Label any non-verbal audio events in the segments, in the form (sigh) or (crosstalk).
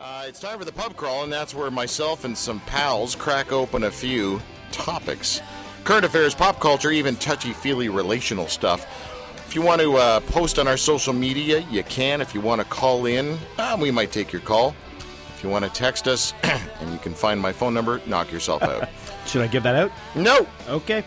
Uh, it's time for the pub crawl, and that's where myself and some pals crack open a few topics current affairs, pop culture, even touchy feely relational stuff. If you want to uh, post on our social media, you can. If you want to call in, uh, we might take your call. If you want to text us, (clears throat) and you can find my phone number, knock yourself out. (laughs) Should I give that out? no! Okay.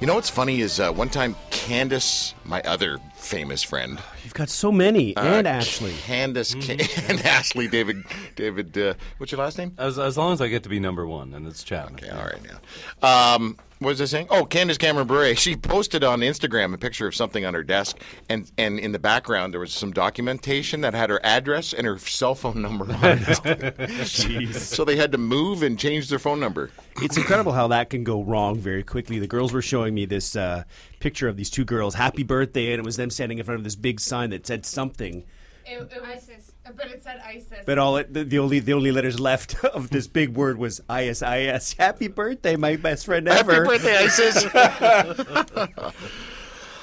You know what's funny is uh, one time Candace, my other famous friend, You've got so many. and Ashley. Candace Ca- (laughs) and Ashley, David, David, uh, what's your last name? As, as long as I get to be number one, and it's Chapman. Okay, all right now. Um, what was I saying? Oh, Candace Cameron Bure. (laughs) She posted on Instagram a picture of something on her desk, and, and in the background there was some documentation that had her address and her cell phone number on it. (laughs) Jeez. so they had to move and change their phone number. It's incredible how that can go wrong very quickly. The girls were showing me this uh, picture of these two girls, happy birthday, and it was them standing in front of this big sign that said something. It, it was, ISIS. But it said ISIS. But all it, the, the only the only letters left (laughs) of this big word was ISIS. Happy birthday, my best friend ever. Happy birthday, Isis. (laughs)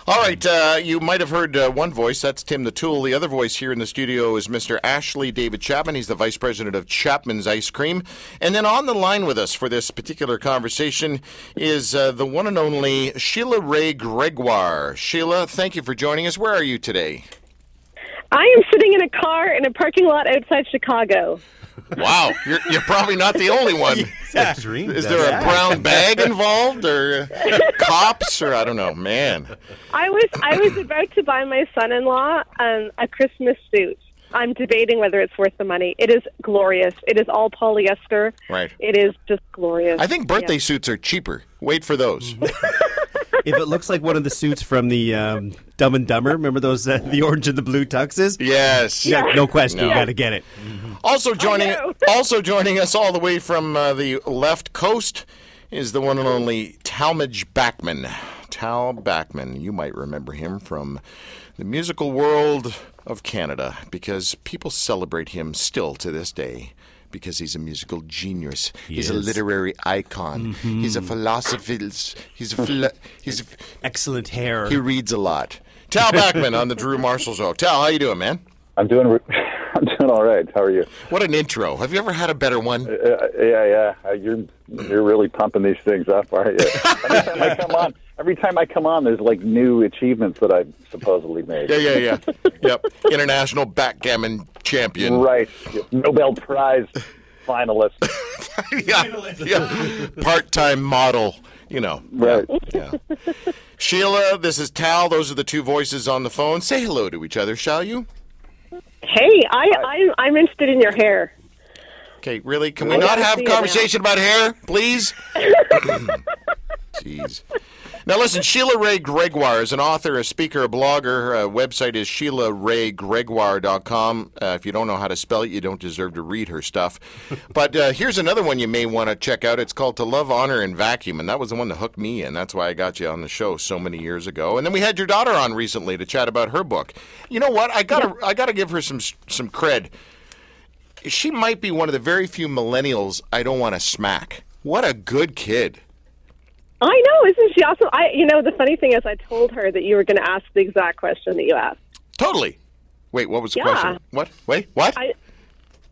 All right, uh, you might have heard uh, one voice. That's Tim the Tool. The other voice here in the studio is Mr. Ashley David Chapman. He's the vice president of Chapman's Ice Cream. And then on the line with us for this particular conversation is uh, the one and only Sheila Wray Gregoire. Sheila, thank you for joining us. Where are you today? I am sitting in a car in a parking lot outside Chicago. Wow, you're, you're probably not the only one. (laughs) Yeah. Dream. Is there a brown (laughs) bag involved, or uh, cops, or I don't know, man? I was I was about to buy my son-in-law um, a Christmas suit. I'm debating whether it's worth the money. It is glorious. It is all polyester. Right. It is just glorious. I think birthday Yeah. suits are cheaper. Wait for those. (laughs) if it looks like one of the suits from the um, Dumb and Dumber, remember those uh, the orange and the blue tuxes? Yes. Yeah, no question. You No. got to get it. Also joining (laughs) also joining us all the way from uh, the left coast is the one and only Talmadge Bachman. Tal Bachman, you might remember him from the musical world of Canada because people celebrate him still to this day because he's a musical genius. he's a literary icon. He's a philosopher. He's a philo- (laughs) he's a, Excellent hair. he reads a lot. Tal Bachman on the Drew Marshall Show. Tal, how you doing, man? I'm doing. re- (laughs) I'm doing all right. How are you? What an intro. Have you ever had a better one? Uh, yeah, yeah. Uh, you're you're really pumping these things up, aren't you? (laughs) every time I come on, every time I come on, there's like new achievements that I've supposedly made. Yeah, yeah, yeah. (laughs) yep. International backgammon champion. Right. Nobel Prize finalist. (laughs) yeah. yeah. Part time model, you know. Right. Yeah. Sheila, this is Tal. Those are the two voices on the phone. Say hello to each other, shall you? Hey, I, I I'm interested in your hair. Okay, really? Can we I not have a conversation about hair, please? (laughs) Jeez. Now, listen, Sheila Wray Gregoire is an author, a speaker, a blogger. Her uh, website is SheilaWrayGregoire.com. Uh, if you don't know how to spell it, you don't deserve to read her stuff. (laughs) but uh, here's another one you may want to check out. It's called To Love, Honor, and Vacuum. And that was the one that hooked me in. That's why I got you on the show so many years ago. And then we had your daughter on recently to chat about her book. You know what? I gotta, I gotta give her some, some cred. She might be one of the very few millennials I don't want to smack. What a good kid. I know, isn't she awesome? I you know the funny thing is I told her that you were going to ask the exact question that you asked. Totally. Wait, what was the Yeah. question? What? Wait, what? I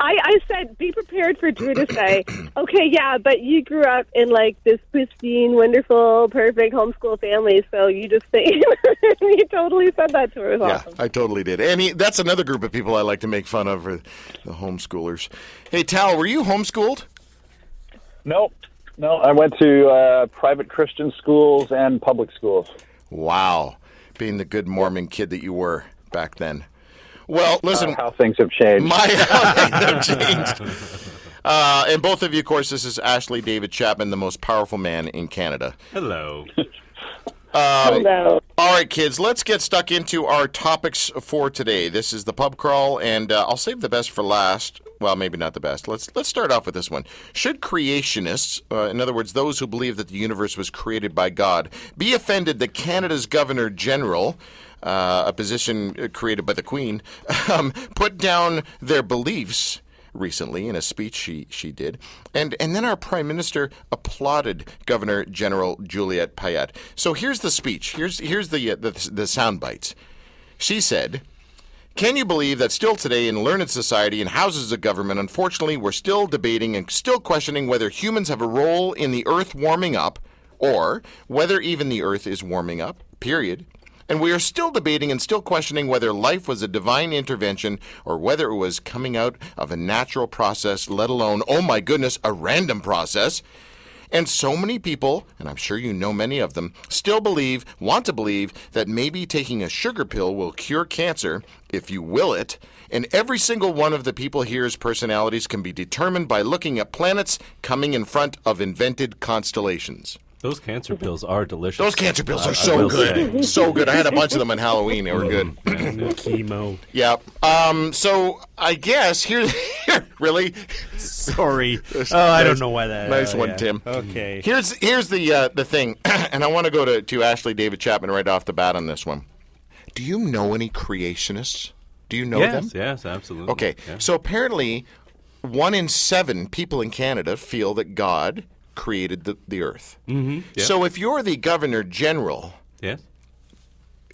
I, I said, be prepared for Drew to say, (clears throat) okay, yeah, but you grew up in like this pristine, wonderful, perfect homeschool family, so you just think (laughs) you totally said that to her. It was yeah, awesome. I totally did. And he, that's another group of people I like to make fun of, uh, the homeschoolers. Hey, Tal, were you homeschooled? Nope. No, I went to uh, private Christian schools and public schools. Wow, being the good Mormon kid that you were back then. Well, listen, Uh, how things have changed. my (laughs) things have changed. Uh, and both of you, of course, this is Ashley David Chapman, the most powerful man in Canada. Hello. (laughs) Hello. All right, kids, let's get stuck into our topics for today. This is the pub crawl, and uh, I'll save the best for last. Well, maybe not the best. Let's let's start off with this one. Should creationists, uh, in other words, those who believe that the universe was created by God, be offended that Canada's Governor General, uh, a position uh, created by the Queen, (laughs) um, put down their beliefs? recently in a speech she, she did. And, and then our Prime Minister applauded Governor General Julie Payette. So here's the speech. Here's, here's the, uh, the, the sound bites. She said, Can you believe that still today in learned society and houses of government, unfortunately, we're still debating and still questioning whether humans have a role in the earth warming up or whether even the earth is warming up, period? And we are still debating and still questioning whether life was a divine intervention or whether it was coming out of a natural process, let alone, oh my goodness, a random process. And so many people, and I'm sure you know many of them, still believe, want to believe, that maybe taking a sugar pill will cure cancer, if you will it. And every single one of the people here's personalities can be determined by looking at planets coming in front of invented constellations. Those cancer pills are delicious. Those cancer pills are I so will good. So good. I had a bunch of them on Halloween. They were good. Chemo. Yeah. Um, so I guess here, (laughs) really, Sorry. (laughs) Oh, I don't know why that. Nice oh, one, yeah. Tim. Okay. Here's here's the uh, the thing, (clears throat) and I want to go to to Ashley David Chapman right off the bat on this one. Do you know any creationists? Do you know yes, them? yes, absolutely. Okay. Yeah. So apparently, one in seven people in Canada feel that God created the, the earth. Mm-hmm. yeah. So if you're the governor general, yes.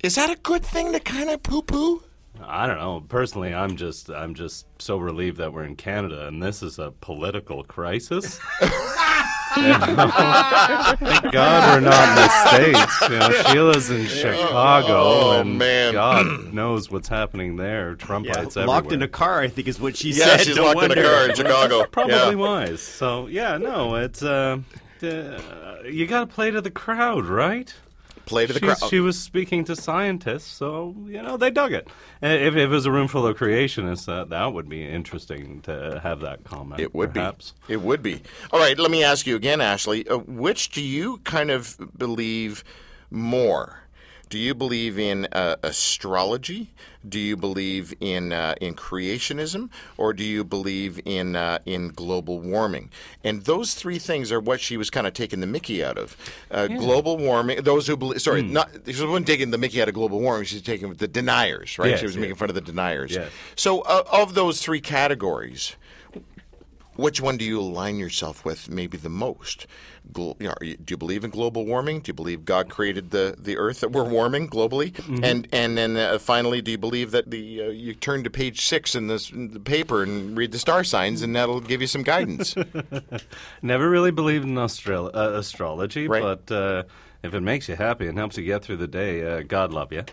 is that a good thing to kind of poo poo? I don't know. Personally, I'm just I'm just so relieved that we're in Canada and this is a political crisis. (laughs) (laughs) Thank God we're not in the states. You know, Sheila's in Chicago, Oh, and man. God knows what's happening there. Trump Yeah, everywhere. locked in a car, I think is what she Yeah, said. she's No locked in a car in Chicago. (laughs) Probably Yeah. wise. So yeah, no, it's uh, uh you got to play to the crowd, right? Play to the crowd. She was speaking to scientists, so you know they dug it. If, if it was a room full of creationists, uh, that would be interesting to have that comment. It would perhaps. be. It would be. All right, let me ask you again, Ashley. Uh, which do you kind of believe more? Do you believe in uh, astrology? Do you believe in uh, in creationism, or do you believe in uh, in global warming? And those three things are what she was kind of taking the Mickey out of. Uh, Global warming. Those who believe. Sorry, not she wasn't taking the Mickey out of global warming. She's taking the deniers, right? Yes, she was yes. making fun of the deniers. Yes. So, uh, of those three categories, which one do you align yourself with maybe the most? Glo- you know, do you believe in global warming? Do you believe God created the, the earth that we're warming globally? And and then uh, finally, do you believe that the uh, you turn to page six in, this, in the paper and read the star signs, and that'll give you some guidance? (laughs) Never really believed in astro- uh, astrology, Right. but uh, if it makes you happy and helps you get through the day, uh, God love you.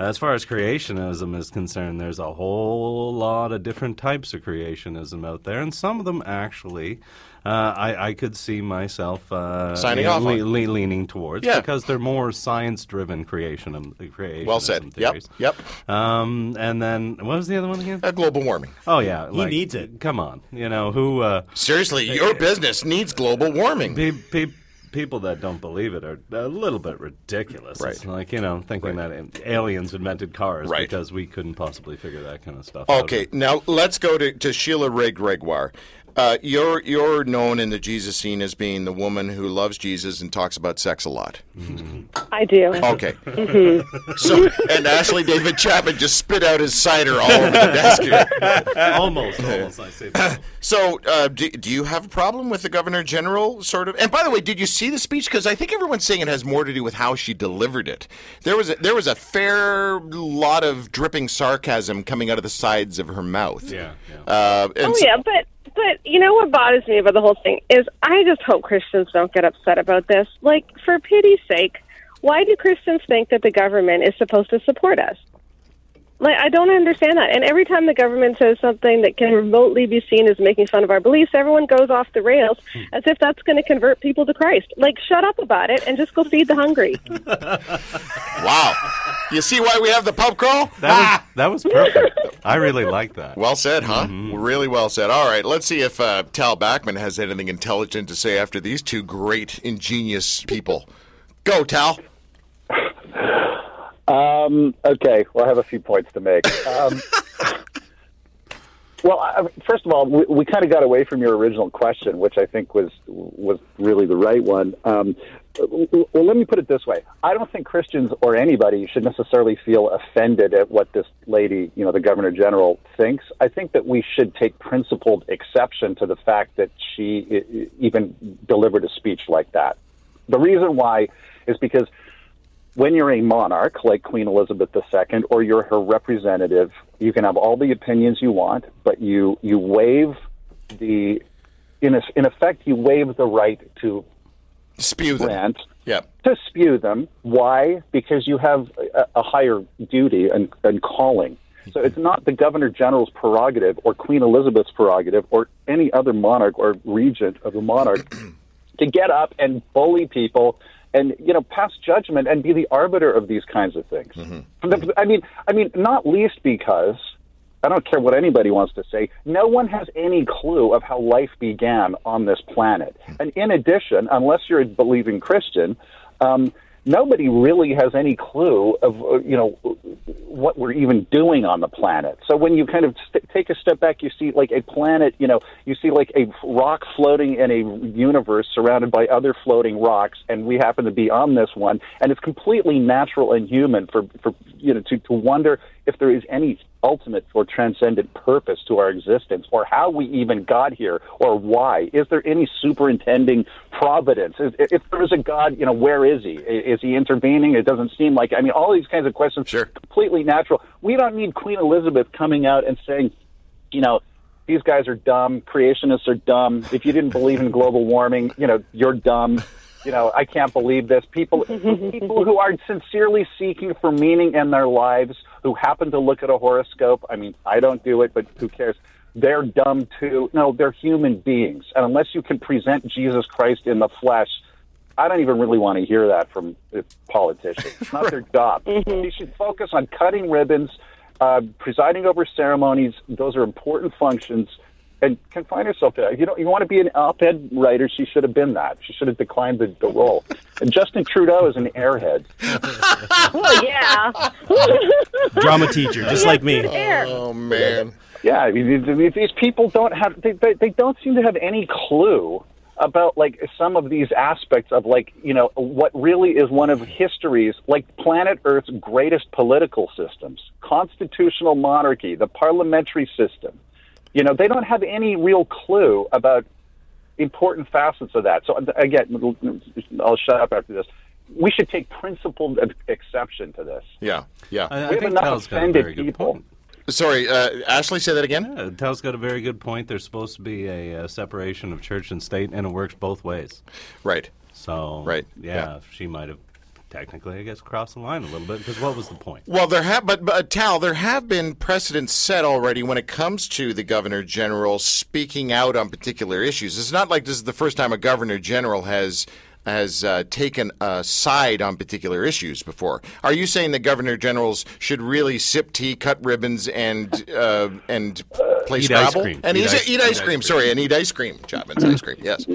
As far as creationism is concerned, there's a whole lot of different types of creationism out there, and some of them actually. Uh, I, I could see myself uh, Signing you know, off le- le- leaning towards Yeah. because they're more science-driven creation creationism well said. Yep. theories. Yep. Um, and then what was the other one again? Uh, global warming. Oh yeah, like, needs it. Come on, you know who? Uh, Seriously, your business needs global warming. pe- pe- people that don't believe it are a little bit ridiculous. Right. It's like you know thinking that aliens invented cars Right. because we couldn't possibly figure that kind of stuff out. Okay, now let's go to, to Sheila Wray Gregoire. Uh, you're you're known in the Jesus scene as being the woman who loves Jesus and talks about sex a lot. (laughs) I do. Okay. (laughs) So, and Ashley David Chapman just spit out his cider all over the desk here. (laughs) almost, almost. I say that. (clears throat) So, uh, do, do you have a problem with the governor general, sort of? And by the way, did you see the speech? Because I think everyone's saying it has more to do with how she delivered it. There was a, there was a fair lot of dripping sarcasm coming out of the sides of her mouth. Yeah, yeah. Uh, and Oh so- yeah, but but you know what bothers me about the whole thing is I just hope Christians don't get upset about this. Like for pity's sake, why do Christians think that the government is supposed to support us? Like I don't understand that. And every time the government says something that can remotely be seen as making fun of our beliefs, everyone goes off the rails hmm. as if that's going to convert people to Christ. Like shut up about it and just go feed the hungry. (laughs) wow. You see why we have the pub crawl? That was ah. that was perfect. I really like that. Well said, huh? Mm-hmm. Really well said. All right, let's see if uh, Tal Bachman has anything intelligent to say after these two great, ingenious people. Go, Tal. Um, okay, well, I have a few points to make. Um, (laughs) well, I, first of all, we, we kind of got away from your original question, which I think was was really the right one. Um, well, let me put it this way: I don't think Christians or anybody should necessarily feel offended at what this lady, you know, the Governor General, thinks. I think that we should take principled exception to the fact that she even delivered a speech like that. The reason why is because when you're a monarch like Queen Elizabeth II or you're her representative, you can have all the opinions you want, but you you waive the in a, in effect you waive the right to Spew them. rant Yeah. to spew them. Why? Because you have a, a higher duty and, and calling. So it's not the Governor General's prerogative or Queen Elizabeth's prerogative or any other monarch or regent of a monarch (clears throat) to get up and bully people and you know pass judgment and be the arbiter of these kinds of things. mhm I mean, I mean, not least because I don't care what anybody wants to say. No one has any clue of how life began on this planet. And in addition, unless you're a believing Christian, um, nobody really has any clue of uh, you know what we're even doing on the planet. So when you kind of st- take a step back, you see like a planet. You know, you see like a rock floating in a universe surrounded by other floating rocks, and we happen to be on this one. And it's completely natural and human for for you know to to wonder if there is any ultimate or transcendent purpose to our existence or how we even got here or why. Is there any superintending providence? Is, if there is a god you know where is he? Is he intervening? It doesn't seem like i mean all these kinds of questions Sure. are completely natural. We don't need queen elizabeth coming out and saying you know these guys are dumb creationists are dumb. If you didn't believe in global warming you know you're dumb you know i can't believe this people (laughs) people who are sincerely seeking for meaning in their lives who happen to look at a horoscope i mean i don't do it but who cares they're dumb too no they're human beings and unless you can present jesus christ in the flesh I don't even really want to hear that from politicians. It's not their (laughs) job. They should focus on cutting ribbons, uh, presiding over ceremonies. Those are important functions. And confine herself to that. You know, you want to be an op-ed writer. She should have been that. She should have declined the, the role. And Justin Trudeau is an airhead. (laughs) Well, yeah. Drama teacher, just like me. Oh man. Yeah, I mean, these- these people don't have they, they, they don't seem to have any clue about like some of these aspects of like you know what really is one of history's like planet Earth's greatest political systems, constitutional monarchy, the parliamentary system. You know, they don't have any real clue about important facets of that. So again, I'll shut up after this. We should take principled exception to this. Yeah. Yeah. I, I We have think enough Tal's got a offended very good people. point. Sorry, uh, Ashley, say that again. Yeah, Tal's got a very good point. There's supposed to be a, uh separation of church and state, and it works both ways. Right. So, Right, yeah, yeah. she might have technically, I guess, cross the line a little bit. Because what was the point? Well, there have, but, but Tal, there have been precedents set already when it comes to the governor general speaking out on particular issues. It's not like this is the first time a governor general has has uh, taken a side on particular issues before. Are you saying that governor generals should really sip tea, cut ribbons, and uh, and play Eat ice Scrabble cream. and Eat eat, ice- eat eat ice ice cream? cream. Sorry, and eat ice cream. Chapman's ice cream. Yes.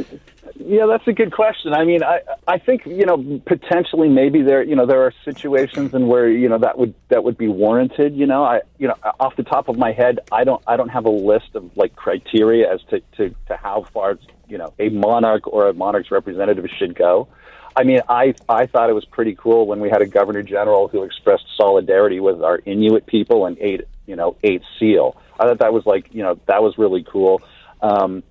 Yeah, that's a good question. I mean, I I think you know potentially maybe there you know there are situations in where you know that would that would be warranted. You know, I you know off the top of my head, I don't I don't have a list of like criteria as to to, to how far you know a monarch or a monarch's representative should go. I mean, I I thought it was pretty cool when we had a governor general who expressed solidarity with our Inuit people and ate you know ate seal. I thought that was like you know that was really cool. Um,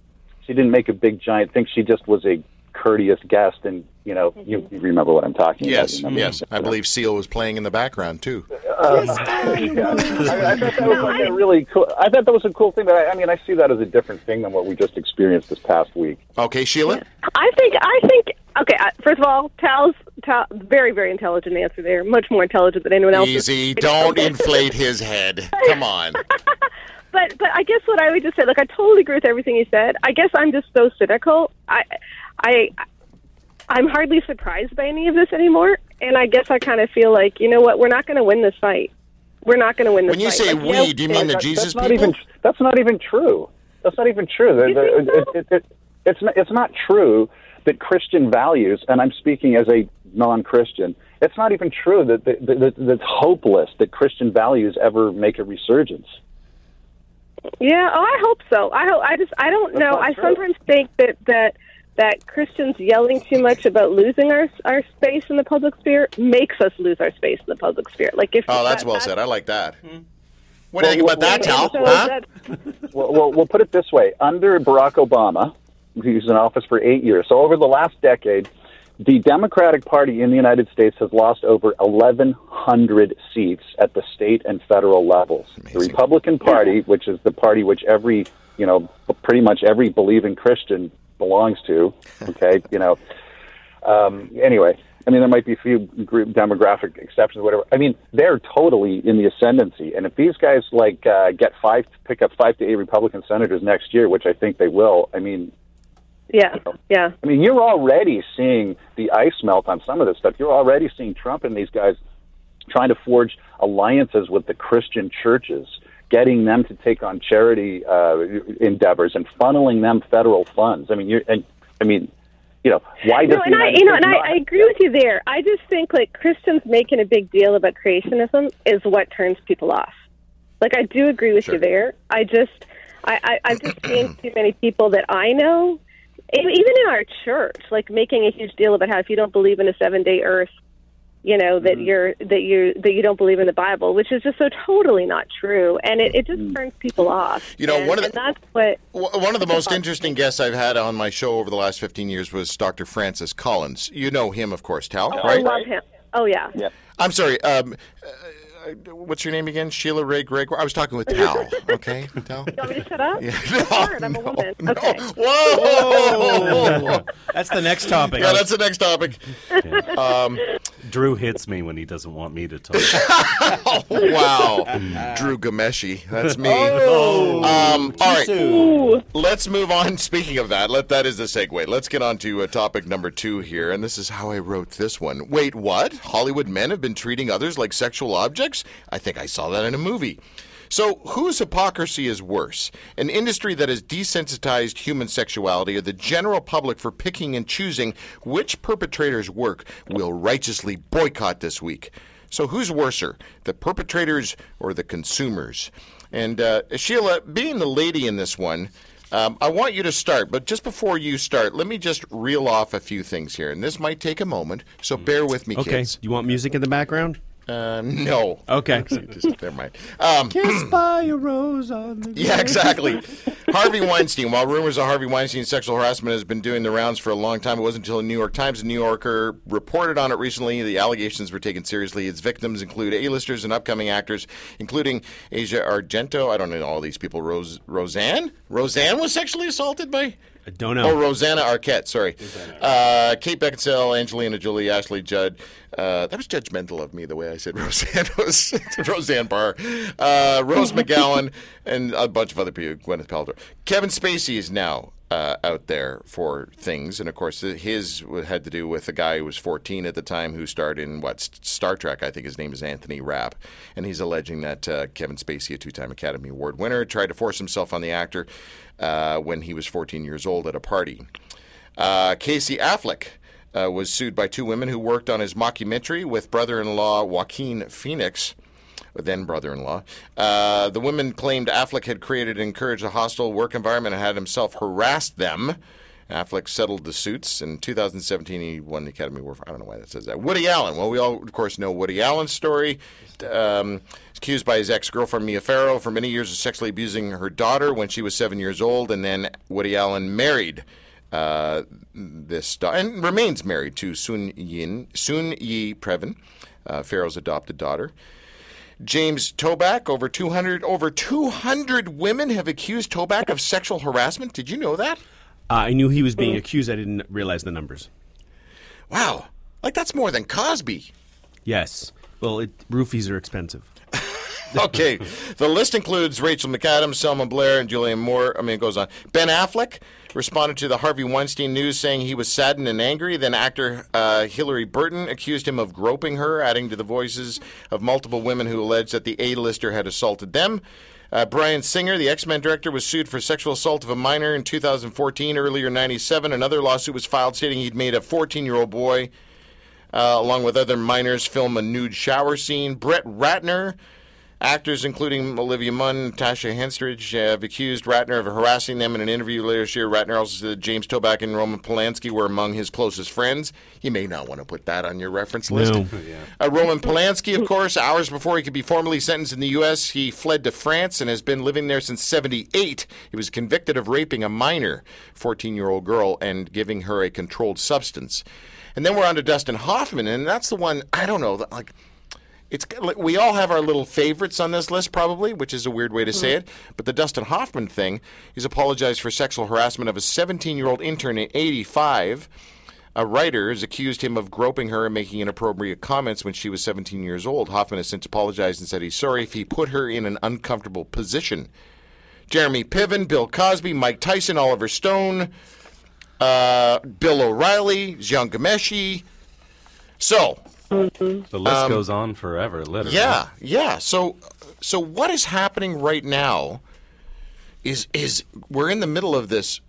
she didn't make a big giant thing. She just was a courteous guest, and you know, you, mm-hmm. you remember what I'm talking Yes. about. remember? Yes. I believe Seal was playing in the background too. Uh, yeah. I, I thought that was like a really cool. I thought that was a cool thing. But I, I mean, I see that as a different thing than what we just experienced this past week. Okay, Sheila. I think I think okay. First of all, Tal's Tal, very very intelligent answer there. Much more intelligent than anyone else. Easy. Don't (laughs) inflate his head. Come on. (laughs) But but I guess what I would just say, look, I totally agree with everything you said. I guess I'm just so cynical. I I I'm hardly surprised by any of this anymore. And I guess I kind of feel like you know what, we're not going to win this fight. We're not going to win this When you fight. say Like, we, know, do you mean the That- Jesus that's not people? even that's not even true. That's not even true. The- the- so? it- it- it- it's not, it's not true that Christian values, and I'm speaking as a non-Christian. It's not even true that that, that, that it's hopeless that Christian values ever make a resurgence. Yeah, oh, I hope so. I hope. I just. I don't That's know. I true. sometimes think that that that Christians yelling too much about losing our our space in the public sphere makes us lose our space in the public sphere. Like if Oh, that's that- well that- said. I like that. Hmm. What do you think Well, about that, Tal? So Huh? that- (laughs) well, well, we'll put it this way: under Barack Obama, he was in office for eight years. So over the last decade, the Democratic Party in the United States has lost over 1,100 seats at the state and federal levels. The Republican Party, which is the party which every, you know, pretty much every believing Christian belongs to, (laughs) okay, you know. Um, anyway, I mean, there might be a few group demographic exceptions, whatever. I mean, they're totally in the ascendancy, and if these guys like uh, get five, pick up five to eight Republican senators next year, which I think they will. I mean, Yeah, yeah. I mean, you're already seeing the ice melt on some of this stuff. You're already seeing Trump and these guys trying to forge alliances with the Christian churches, getting them to take on charity uh, endeavors and funneling them federal funds. I mean, you're, and I mean, you know, why does No, the and I, you know, and I, not- I agree with you there. I just think like Christians making a big deal about creationism is what turns people off. Like I do agree with Sure. you there. I just, I, I, I've just seen too many people that I know, even in our church, like making a huge deal about how if you don't believe in a seven day Earth, you know that you're that you that you don't believe in the Bible, which is just so totally not true, and it, it just turns people off. You know, and, one of the- that's what One of the most interesting guests I've had on my show over the last 15 years was Dr. Francis Collins. You know him, of course, Tal, I right? love him. Oh yeah. Yeah. I'm sorry. Um, uh, what's your name again? Sheila Wray Gregoire. I was talking with Tal. (laughs) Okay, Tal. You want me to shut up? Yeah. Sure, I'm a woman. Okay. Whoa! (laughs) That's the next topic. yeah, that's the next topic. (laughs) Drew hits me when he doesn't want me to talk. oh, Wow, Drew Ghomeshi. That's me. Oh, Um, all right. Ooh. Let's move on. Speaking of that, let that is the segue. Let's get on to uh, topic number two here, and this is how I wrote this one. Wait, what? Hollywood men have been treating others like sexual objects? I think I saw that in a movie. So, whose hypocrisy is worse? An industry that has desensitized human sexuality or the general public for picking and choosing which perpetrator's work will righteously boycott this week? So, who's worser, the perpetrators or the consumers? And uh, Sheila, being the lady in this one, um, I want you to start, but just before you start, let me just reel off a few things here. And this might take a moment, so bear with me, Okay. kids. You want music in the background? Uh, no. Okay. (laughs) Just, never mind. Um, Kissed (clears throat) by a rose on the yeah, exactly. (laughs) Harvey Weinstein. While rumors of Harvey Weinstein's sexual harassment has been doing the rounds for a long time, it wasn't until the New York Times and New Yorker reported on it recently. The allegations were taken seriously. Its victims include A-listers and upcoming actors, including Asia Argento. I don't know all these people. Rose, Roseanne. Roseanne was sexually assaulted by. I don't Oh, know. Rosanna Arquette. Sorry, uh, Kate Beckinsale, Angelina Jolie, Ashley Judd. Uh, that was judgmental of me the way I said (laughs) Roseanne was (laughs) Roseanne Barr, uh, Rose (laughs) McGowan, and a bunch of other people. Gwyneth Paltrow. Kevin Spacey is now uh, out there for things, and of course his had to do with a guy who was 14 at the time who starred in what Star Trek. I think his name is Anthony Rapp, and he's alleging that uh, Kevin Spacey, a two-time Academy Award winner, tried to force himself on the actor uh, when he was 14 years old at a party. Uh, Casey Affleck uh, was sued by two women who worked on his mockumentary with brother-in-law Joaquin Phoenix, then brother-in-law. Uh, the women claimed Affleck had created and encouraged a hostile work environment and had himself harassed them. Affleck settled the suits. In 2017, he won the Academy Award. For, I don't know why that says that. Woody Allen. Well, we all, of course, know Woody Allen's story. Um, accused by his ex-girlfriend Mia Farrow for many years of sexually abusing her daughter when she was seven years old, and then Woody Allen married uh, this da- and remains married to Sun Yin Soon-Yi Previn, uh, adopted daughter. James Toback, over 200 over 200 women have accused Toback of sexual harassment. Did you know that? Uh, I knew he was being accused. I didn't realize the numbers. Wow, like that's more than Cosby. Yes. Well, it, roofies are expensive. (laughs) Okay, the list includes Rachel McAdams, Selma Blair, and Julianne Moore. I mean, it goes on. Ben Affleck responded to the Harvey Weinstein news saying he was saddened and angry. Then actor uh, Hilarie Burton accused him of groping her, adding to the voices of multiple women who alleged that the A-lister had assaulted them. Uh, Bryan Singer, the X Men director, was sued for sexual assault of a minor in 2014. Earlier in 97, another lawsuit was filed stating he'd made a 14 year old boy, uh, along with other minors, film a nude shower scene. Brett Ratner Actors including Olivia Munn, Tasha Henstridge have accused Ratner of harassing them in an interview later this year. Ratner also said James Toback and Roman Polanski were among his closest friends. You may not want to put that on your reference list. No. Uh, Roman Polanski, of course, hours before he could be formally sentenced in the U.S., he fled to France and has been living there since 78. He was convicted of raping a minor, 14 year old girl, and giving her a controlled substance. And then we're on to Dustin Hoffman, and that's the one, I don't know, like. It's we all have our little favorites on this list, probably, which is a weird way to say it. But the Dustin Hoffman thing, he's apologized for sexual harassment of a 17-year-old intern in '85. A writer has accused him of groping her and making inappropriate comments when she was 17 years old. Hoffman has since apologized and said he's sorry if he put her in an uncomfortable position. Jeremy Piven, Bill Cosby, Mike Tyson, Oliver Stone, uh, Bill O'Reilly, Jian Ghomeshi. So, The list goes on forever, literally. Um, yeah, yeah. So, so what is happening right now is is we're in the middle of this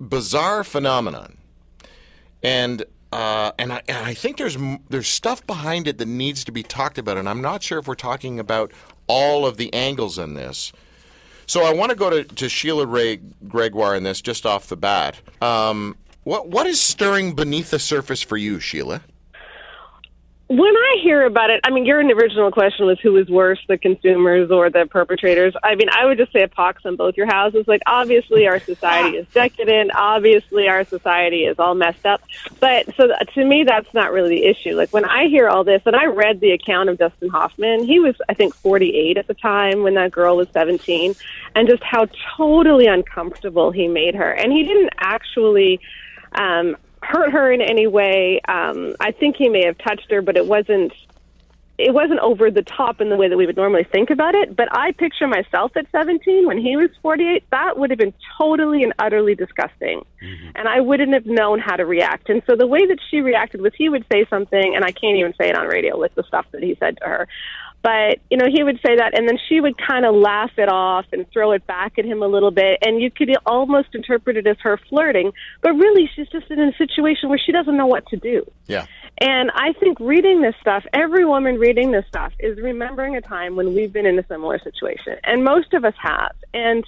bizarre phenomenon, and uh, and I and I think there's there's stuff behind it that needs to be talked about, and I'm not sure if we're talking about all of the angles in this. So I want to go to, to Sheila Wray Gregoire in this just off the bat. Um, what what is stirring beneath the surface for you, Sheila? When I hear about it, I mean, your original question was who is worse, the consumers or the perpetrators. I mean, I would just say a pox on both your houses. Like, obviously, our society is decadent. Obviously, our society is all messed up. But so to me, that's not really the issue. Like, when I hear all this, and I read the account of Dustin Hoffman, he was, I think, 48 at the time when that girl was 17, and just how totally uncomfortable he made her. And he didn't actually. Um, hurt her in any way. Um, I think he may have touched her, but it wasn't. It wasn't over the top in the way that we would normally think about it. But I picture myself at 17 when he was 48. That would have been totally and utterly disgusting, and I wouldn't have known how to react. And so the way that she reacted was he would say something, and I can't even say it on radio with the stuff that he said to her. But, you know, he would say that, and then she would kind of laugh it off and throw it back at him a little bit. And you could almost interpret it as her flirting. But really, she's just in a situation where she doesn't know what to do. Yeah. And I think reading this stuff, every woman reading this stuff is remembering a time when we've been in a similar situation. And most of us have. And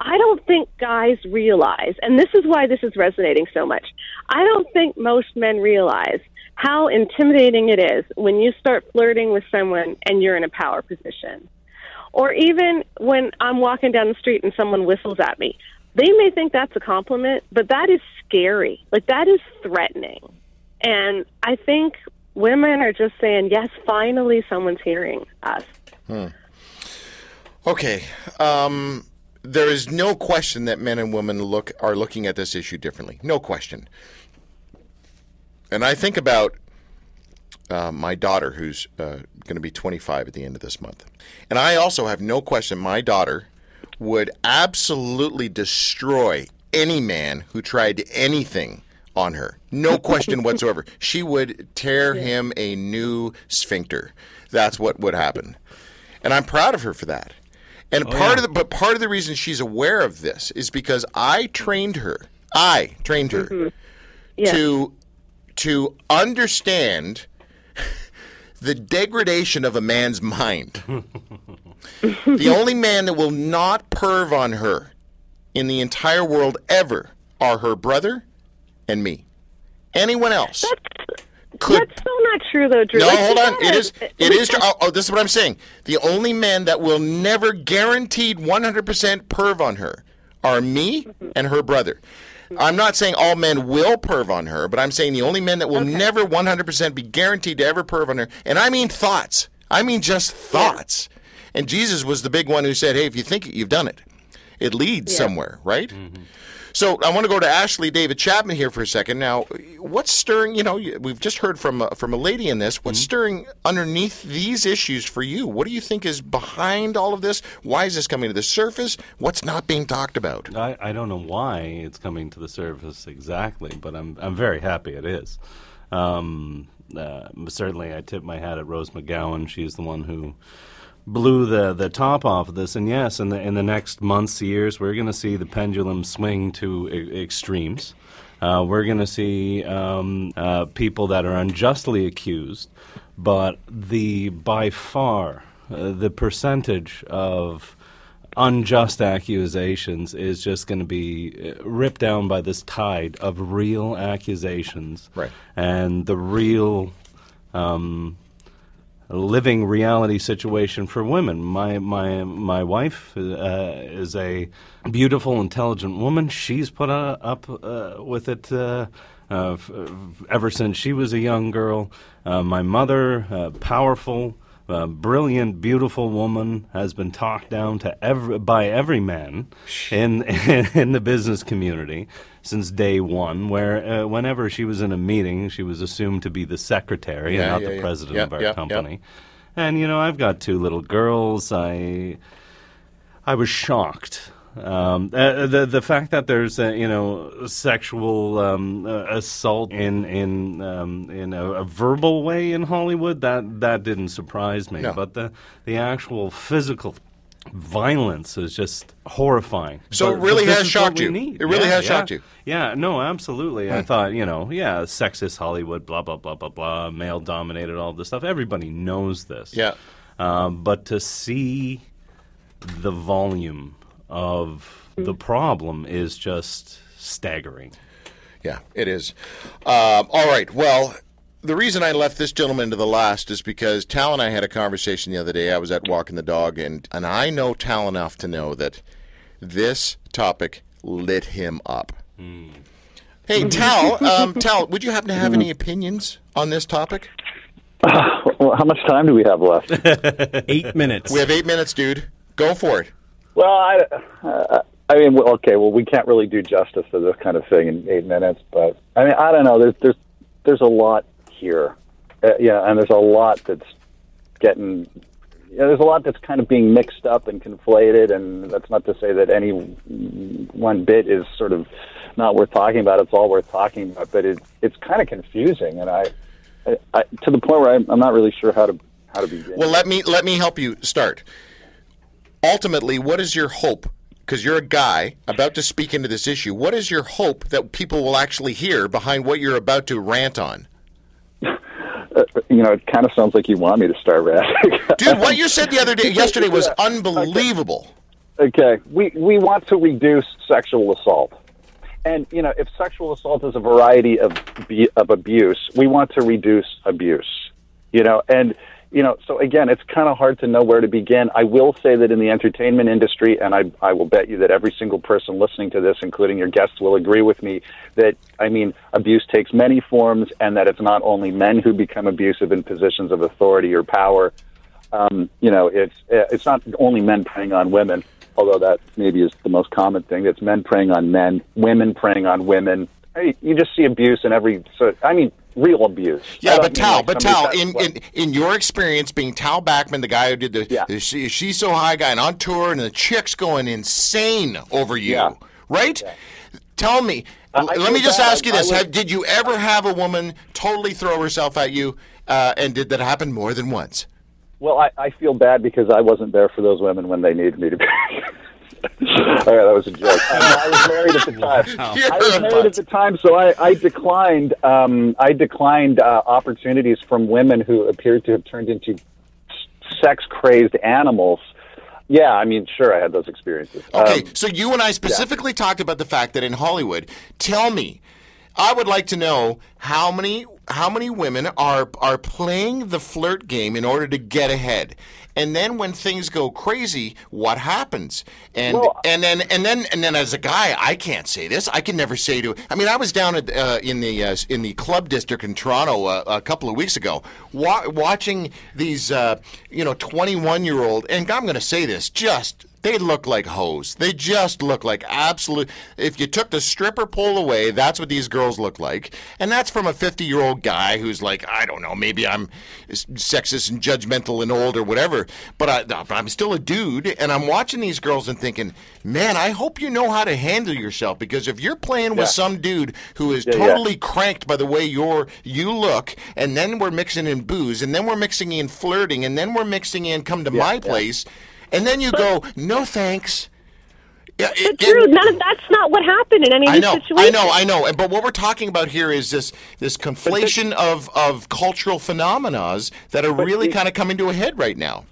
I don't think guys realize, and this is why this is resonating so much. I don't think most men realize how intimidating it is when you start flirting with someone and you're in a power position. Or even when I'm walking down the street and someone whistles at me. They may think that's a compliment, but that is scary. Like, that is threatening. And I think women are just saying, yes, finally someone's hearing us. Okay. Um, there is no question that men and women look are looking at this issue differently. No question. And I think about uh, my daughter, who's uh, going to be 25 at the end of this month, and I also have no question my daughter would absolutely destroy any man who tried anything on her. No question (laughs) whatsoever. She would tear him a new sphincter. That's what would happen. And I'm proud of her for that. And oh, part of the but part of the reason she's aware of this is because I trained her. I trained her mm-hmm. Yeah. to to understand (laughs) the degradation of a man's mind. (laughs) the only man that will not perv on her in the entire world ever are her brother and me. Anyone else could That's so not true, though, Drew. no, Like, hold you on. It gotta- is. It is. (laughs) Oh, oh, this is what I'm saying. The only men that will never guaranteed 100% perv on her are me mm-hmm. and her brother. I'm not saying all men will perv on her, but I'm saying the only men that will never 100% be guaranteed to ever perv on her, and I mean thoughts. I mean just thoughts. And Jesus was the big one who said, "Hey, if you think it, you've done it. It leads somewhere, right?" Mm-hmm. So I want to go to Ashley David Chapman here for a second. Now, what's stirring? You know, we've just heard from a, from a lady in this. What's stirring underneath these issues for you? What do you think is behind all of this? Why is this coming to the surface? What's not being talked about? I, I don't know why it's coming to the surface exactly, but I'm I'm very happy it is. Um, uh, certainly, I tip my hat at Rose McGowan. She's the one who blew the, the top off of this. And yes, in the in the next months, years, we're going to see the pendulum swing to e- extremes. Uh, we're going to see um, uh, people that are unjustly accused, but the by far uh, the percentage of unjust accusations is just going to be uh, ripped down by this tide of real accusations Right. and the real um, living reality situation for women. My my my wife uh, is a beautiful, intelligent woman. She's put uh, up uh, with it. Uh, uh, ever since she was a young girl, uh, my mother, powerful, uh, brilliant, beautiful woman, has been talked down to every, by every man in in the business community since day one. Where uh, whenever she was in a meeting, she was assumed to be the secretary Yeah, and not yeah, the yeah. president Yep, of our yep, yep. company. And you know, I've got two little girls. I I was shocked. Um, uh, the the fact that there's a, you know sexual um, uh, assault in in um, in a, a verbal way in Hollywood that that didn't surprise me, No. but the the actual physical violence is just horrifying. So But- it really has shocked you. need. It really Yeah, has yeah. shocked you. Yeah, no, absolutely. I thought, you know, yeah, sexist Hollywood, blah blah blah blah blah, male dominated, all this stuff. Everybody knows this. Yeah. Um, but to see the volume of the problem is just staggering. Yeah, it is. Um, all right. Well, the reason I left this gentleman to the last is because Tal and I had a conversation the other day. I was at walking the dog, and and I know Tal enough to know that this topic lit him up. Hey, Tal, um, Tal, would you happen to have any opinions on this topic? Well, how much time do we have left? (laughs) Eight minutes. We have eight minutes, dude. Go for it. Well, I, uh, I mean, okay, well, we can't really do justice to this kind of thing in eight minutes, but I mean, I don't know. There's there's there's a lot here, uh, yeah, and there's a lot that's getting. Yeah, there's a lot that's kind of being mixed up and conflated, and that's not to say that any one bit is sort of not worth talking about. It's all worth talking about, but it, it's kind of confusing, and I, I, I to the point where I'm, I'm not really sure how to how to begin. Well, let me let me help you start. Ultimately, what is your hope? Because you're a guy about to speak into this issue. What is your hope that people will actually hear behind what you're about to rant on? Uh, you know, it kind of sounds like you want me to start ranting. (laughs) Dude, what you said the other day, yesterday, was unbelievable. okay, we we want to reduce sexual assault, and you know, if sexual assault is a variety of of abuse, we want to reduce abuse. You know, and you know, so again, it's kind of hard to know where to begin. I will say that in the entertainment industry, and I I will bet you that every single person listening to this, including your guests, will agree with me that I mean, abuse takes many forms, and that it's not only men who become abusive in positions of authority or power um, you know, it's it's not only men preying on women, although that maybe is the most common thing. It's men preying on men, women preying on women. Hey, you just see abuse in every. So I mean, real abuse. Yeah, but Tal, but Tal, in, in in your experience being Tal Bachman, the guy who did the, Yeah. the she, She's So High guy and on tour, and the chicks going insane over you, Yeah. right? Tell me, l- let me just ask you this: have, Did you ever have a woman totally throw herself at you, uh, and did that happen more than once? Well, I, I feel bad because I wasn't there for those women when they needed me to be. (laughs) All right, that was a joke. I, I was married at the (laughs) time. You're I was married at the time, so I, I declined. Um, I declined uh, opportunities from women who appeared to have turned into sex crazed animals. Yeah, I mean, sure, I had those experiences. Okay, Um, so you and I specifically talked about the fact that in Hollywood, tell me, I would like to know how many how many women are are playing the flirt game in order to get ahead. And then when things go crazy, what happens? And Well- and then and then and then as a guy, I can't say this. I can never say to. I mean, I was down at, uh, in the uh, in the club district in Toronto uh, a couple of weeks ago, wa- watching these uh, you know twenty one year old, and I'm going to say this, just they look like hoes. They just look like absolute. If you took the stripper pole away, that's what these girls look like, and that's from a 50 year old guy who's like, I don't know, maybe I'm sexist and judgmental and old or whatever, but I, I'm still a dude, and I'm watching these girls and thinking, man, I hope you know how to handle yourself because if you're playing with Yeah. some dude who is Yeah, yeah. totally cranked by the way you're you look, and then we're mixing in booze, and then we're mixing in flirting, and then we're mixing in come to my place, and then you go, no thanks. Yeah, it- But Drew, it- none of that's not what happened in any of I these know, situations. I know, I know. And But what we're talking about here is this this conflation of, of cultural phenomena that are really kind of coming to a head right now.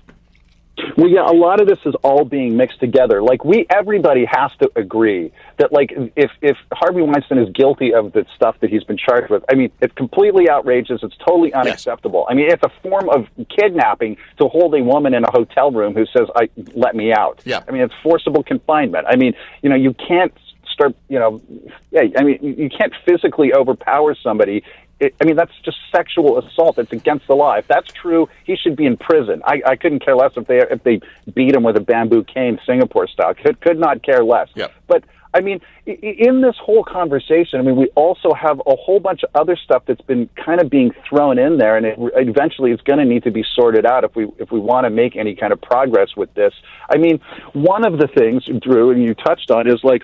Well, yeah, a lot of this is all being mixed together. Like we, everybody has to agree that, like, if if Harvey Weinstein is guilty of the stuff that he's been charged with, I mean, it's completely outrageous. It's totally unacceptable. I mean, it's a form of kidnapping to hold a woman in a hotel room who says, "I let me out." Yeah. I mean, it's forcible confinement. I mean, you know, you can't start, you know, yeah. I mean, you you can't physically overpower somebody it, I mean, that's just sexual assault. It's against the law. If that's true, he should be in prison. I, I couldn't care less if they if they beat him with a bamboo cane, Singapore style. Could could not care less. Yep. But I mean, in this whole conversation, I mean, we also have a whole bunch of other stuff that's been kind of being thrown in there, and it eventually it's going to need to be sorted out if we if we want to make any kind of progress with this. I mean, one of the things, Drew, and you touched on, is like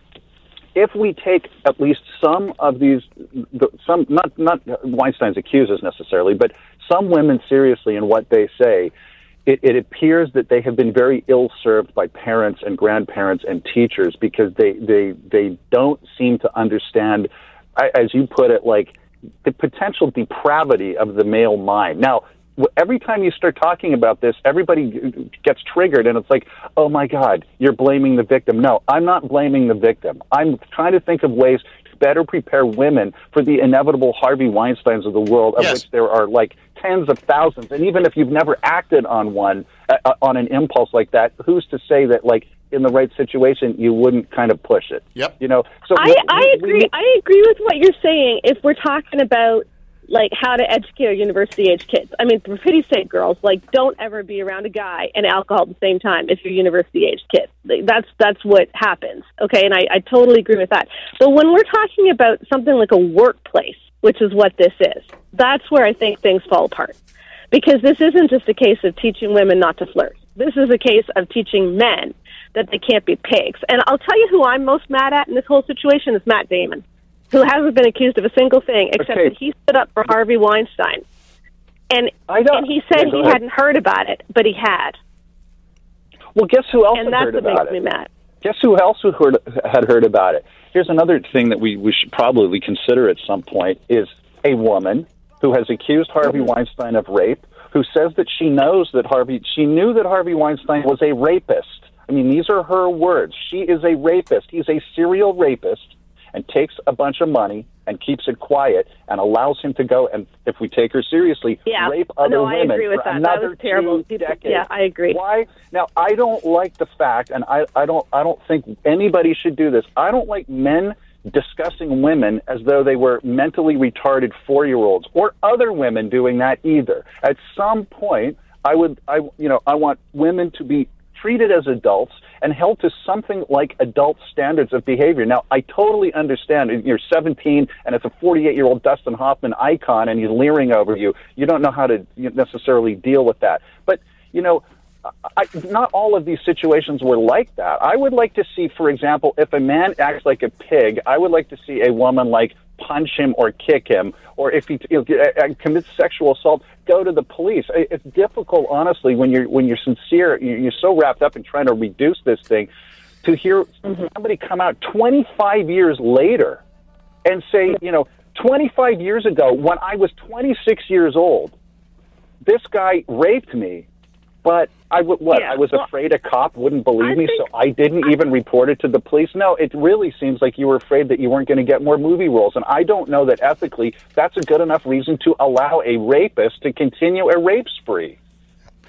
if we take at least some of these, the, some not not Weinstein's accusers necessarily, but some women seriously in what they say, it, it appears that they have been very ill served by parents and grandparents and teachers because they they they don't seem to understand, as you put it, like the potential depravity of the male mind. Now, every time you start talking about this, everybody gets triggered, and it's like, oh my God, you're blaming the victim. No, I'm not blaming the victim. I'm trying to think of ways to better prepare women for the inevitable Harvey Weinsteins of the world, of Yes. which there are like tens of thousands. And even if you've never acted on one, uh, uh, on an impulse like that, who's to say that, like, in the right situation, you wouldn't kind of push it? Yep. You know, so I, we- I we- agree. I agree with what you're saying. If we're talking about like how to educate university age kids, I mean, for pity's sake, girls, like don't ever be around a guy and alcohol at the same time if you're university age kids. Like, That's that's what happens. Okay, and I, I totally agree with that. But when we're talking about something like a workplace, which is what this is, that's where I think things fall apart. Because this isn't just a case of teaching women not to flirt. This is a case of teaching men that they can't be pigs. And I'll tell you who I'm most mad at in this whole situation is Matt Damon, who hasn't been accused of a single thing except Okay. that he stood up for Harvey Weinstein. And and he said Yeah, he ahead. hadn't heard about it, but he had. Well, guess who else And had that's heard what about makes it? me mad. Guess who else who heard, had heard about it? Here's another thing that we, we should probably consider at some point is a woman who has accused Harvey mm-hmm. Weinstein of rape, who says that she knows that Harvey, she knew that Harvey Weinstein was a rapist. I mean, these are her words. She is a rapist. He's a serial rapist and takes a bunch of money and keeps it quiet and allows him to go and, if we take her seriously, Yeah. rape other No, I women agree with for that. That another was terrible. two decades. yeah, I agree. Why? Now, I don't like the fact, and I, I don't, I don't think anybody should do this. I don't like men discussing women as though they were mentally retarded four-year-olds, or other women doing that either. At some point, I would, I, you know, I want women to be treated as adults and held to something like adult standards of behavior. Now, I totally understand. You're 17 and it's a 48 year old Dustin Hoffman icon and he's leering over you. You don't know how to necessarily deal with that. But, you know, I, not all of these situations were like that. I would like to see, for example, if a man acts like a pig, I would like to see a woman like punch him or kick him, or if he you know, uh, commits sexual assault, go to the police. It's difficult, honestly, when you're when you're sincere, you- you're so wrapped up in trying to reduce this thing, to hear somebody come out 25 years later and say, you know, 25 years ago, when I was 26 years old, this guy raped me, but I w- what Yeah, I was well, afraid a cop wouldn't believe I me, think- so I didn't even report it to the police. No, it really seems like you were afraid that you weren't going to get more movie roles, and I don't know that ethically that's a good enough reason to allow a rapist to continue a rape spree.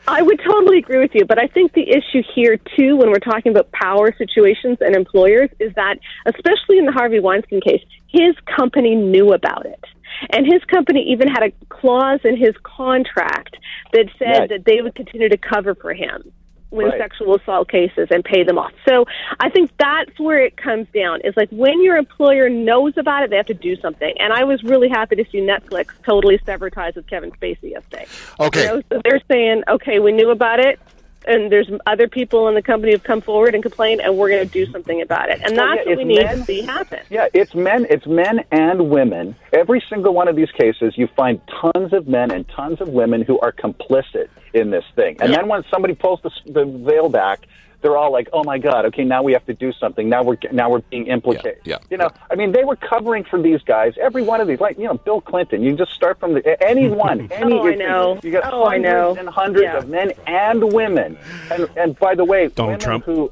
I would totally agree with you, but I think the issue here too, when we're talking about power situations and employers, is that especially in the Harvey Weinstein case, his company knew about it. And his company even had a clause in his contract that said Right. that they would continue to cover for him when Right. sexual assault cases and pay them off. So I think that's where it comes down. Is like when your employer knows about it, they have to do something. And I was really happy to see Netflix totally sever ties with Kevin Spacey yesterday. Okay. You know, so they're saying, okay, we knew about it, and there's other people in the company who've come forward and complained, and we're going to do something about it. And Well, that's yeah, what we need men- to see happen. Yeah, it's men. It's men and women. Every single one of these cases, you find tons of men and tons of women who are complicit in this thing. And then when somebody pulls the, the veil back, they're all like, "Oh my God, okay, now we have to do something. Now we're now we're being implicated." Yeah, yeah, you know, I mean, they were covering for these guys. Every one of these, like you know, Bill Clinton. You just start from the anyone, (laughs) any. Oh, I know. You got Oh, I hundreds know. and hundreds Yeah. of men and women, and and by the way, Donald women Trump. who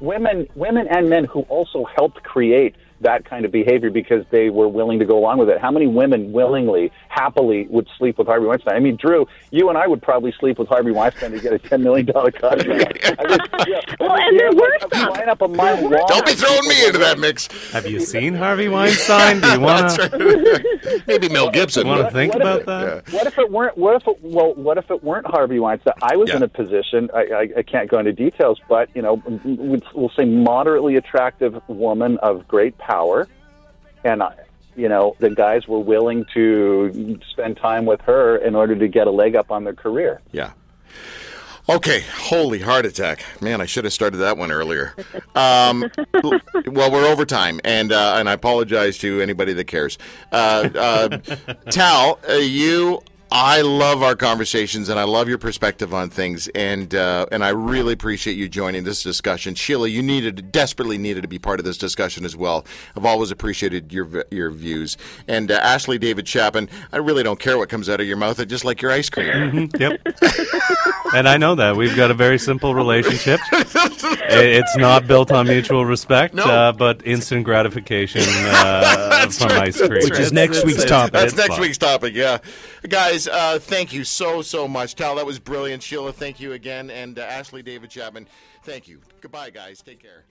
women women and men who also helped create that kind of behavior because they were willing to go along with it. How many women willingly, happily would sleep with Harvey Weinstein? I mean, Drew, you and I would probably sleep with Harvey Weinstein to get a ten million dollar contract. (laughs) I mean, yeah, Well, I mean, and there you have, were like, some. line up a mile long. Don't be throwing me into that mix. Have you seen Harvey Weinstein? Do you (laughs) want to. (laughs) Maybe Mel Gibson. want to think what about it- that? What if it weren't? What if it, well? What if it weren't Harvey Weinstein? I was Yeah. in a position. I, I, I can't go into details, but you know, we'd- we'll say moderately attractive woman of great power, and I, you know, the guys were willing to spend time with her in order to get a leg up on their career. Yeah. Okay, holy heart attack, man! I should have started that one earlier. Um, (laughs) well, we're over time, and uh, and I apologize to anybody that cares. Uh, uh, Tal, uh, you, I love our conversations, and I love your perspective on things, and uh, and I really appreciate you joining this discussion. Sheila, you needed desperately needed to be part of this discussion as well. I've always appreciated your your views, and uh, Ashley David Chapman. I really don't care what comes out of your mouth. I just like your ice cream. Yep. and I know that. We've got a very simple relationship. (laughs) I- it's not built on mutual respect, No. uh, but instant gratification (laughs) uh, from right. ice cream. Which is next it's- week's it's- topic. That's it's next fun. week's topic, yeah. Guys, uh, thank you so, so much. Tal, that was brilliant. Sheila, thank you again. And uh, Ashley David Chapman, thank you. Goodbye, guys. Take care.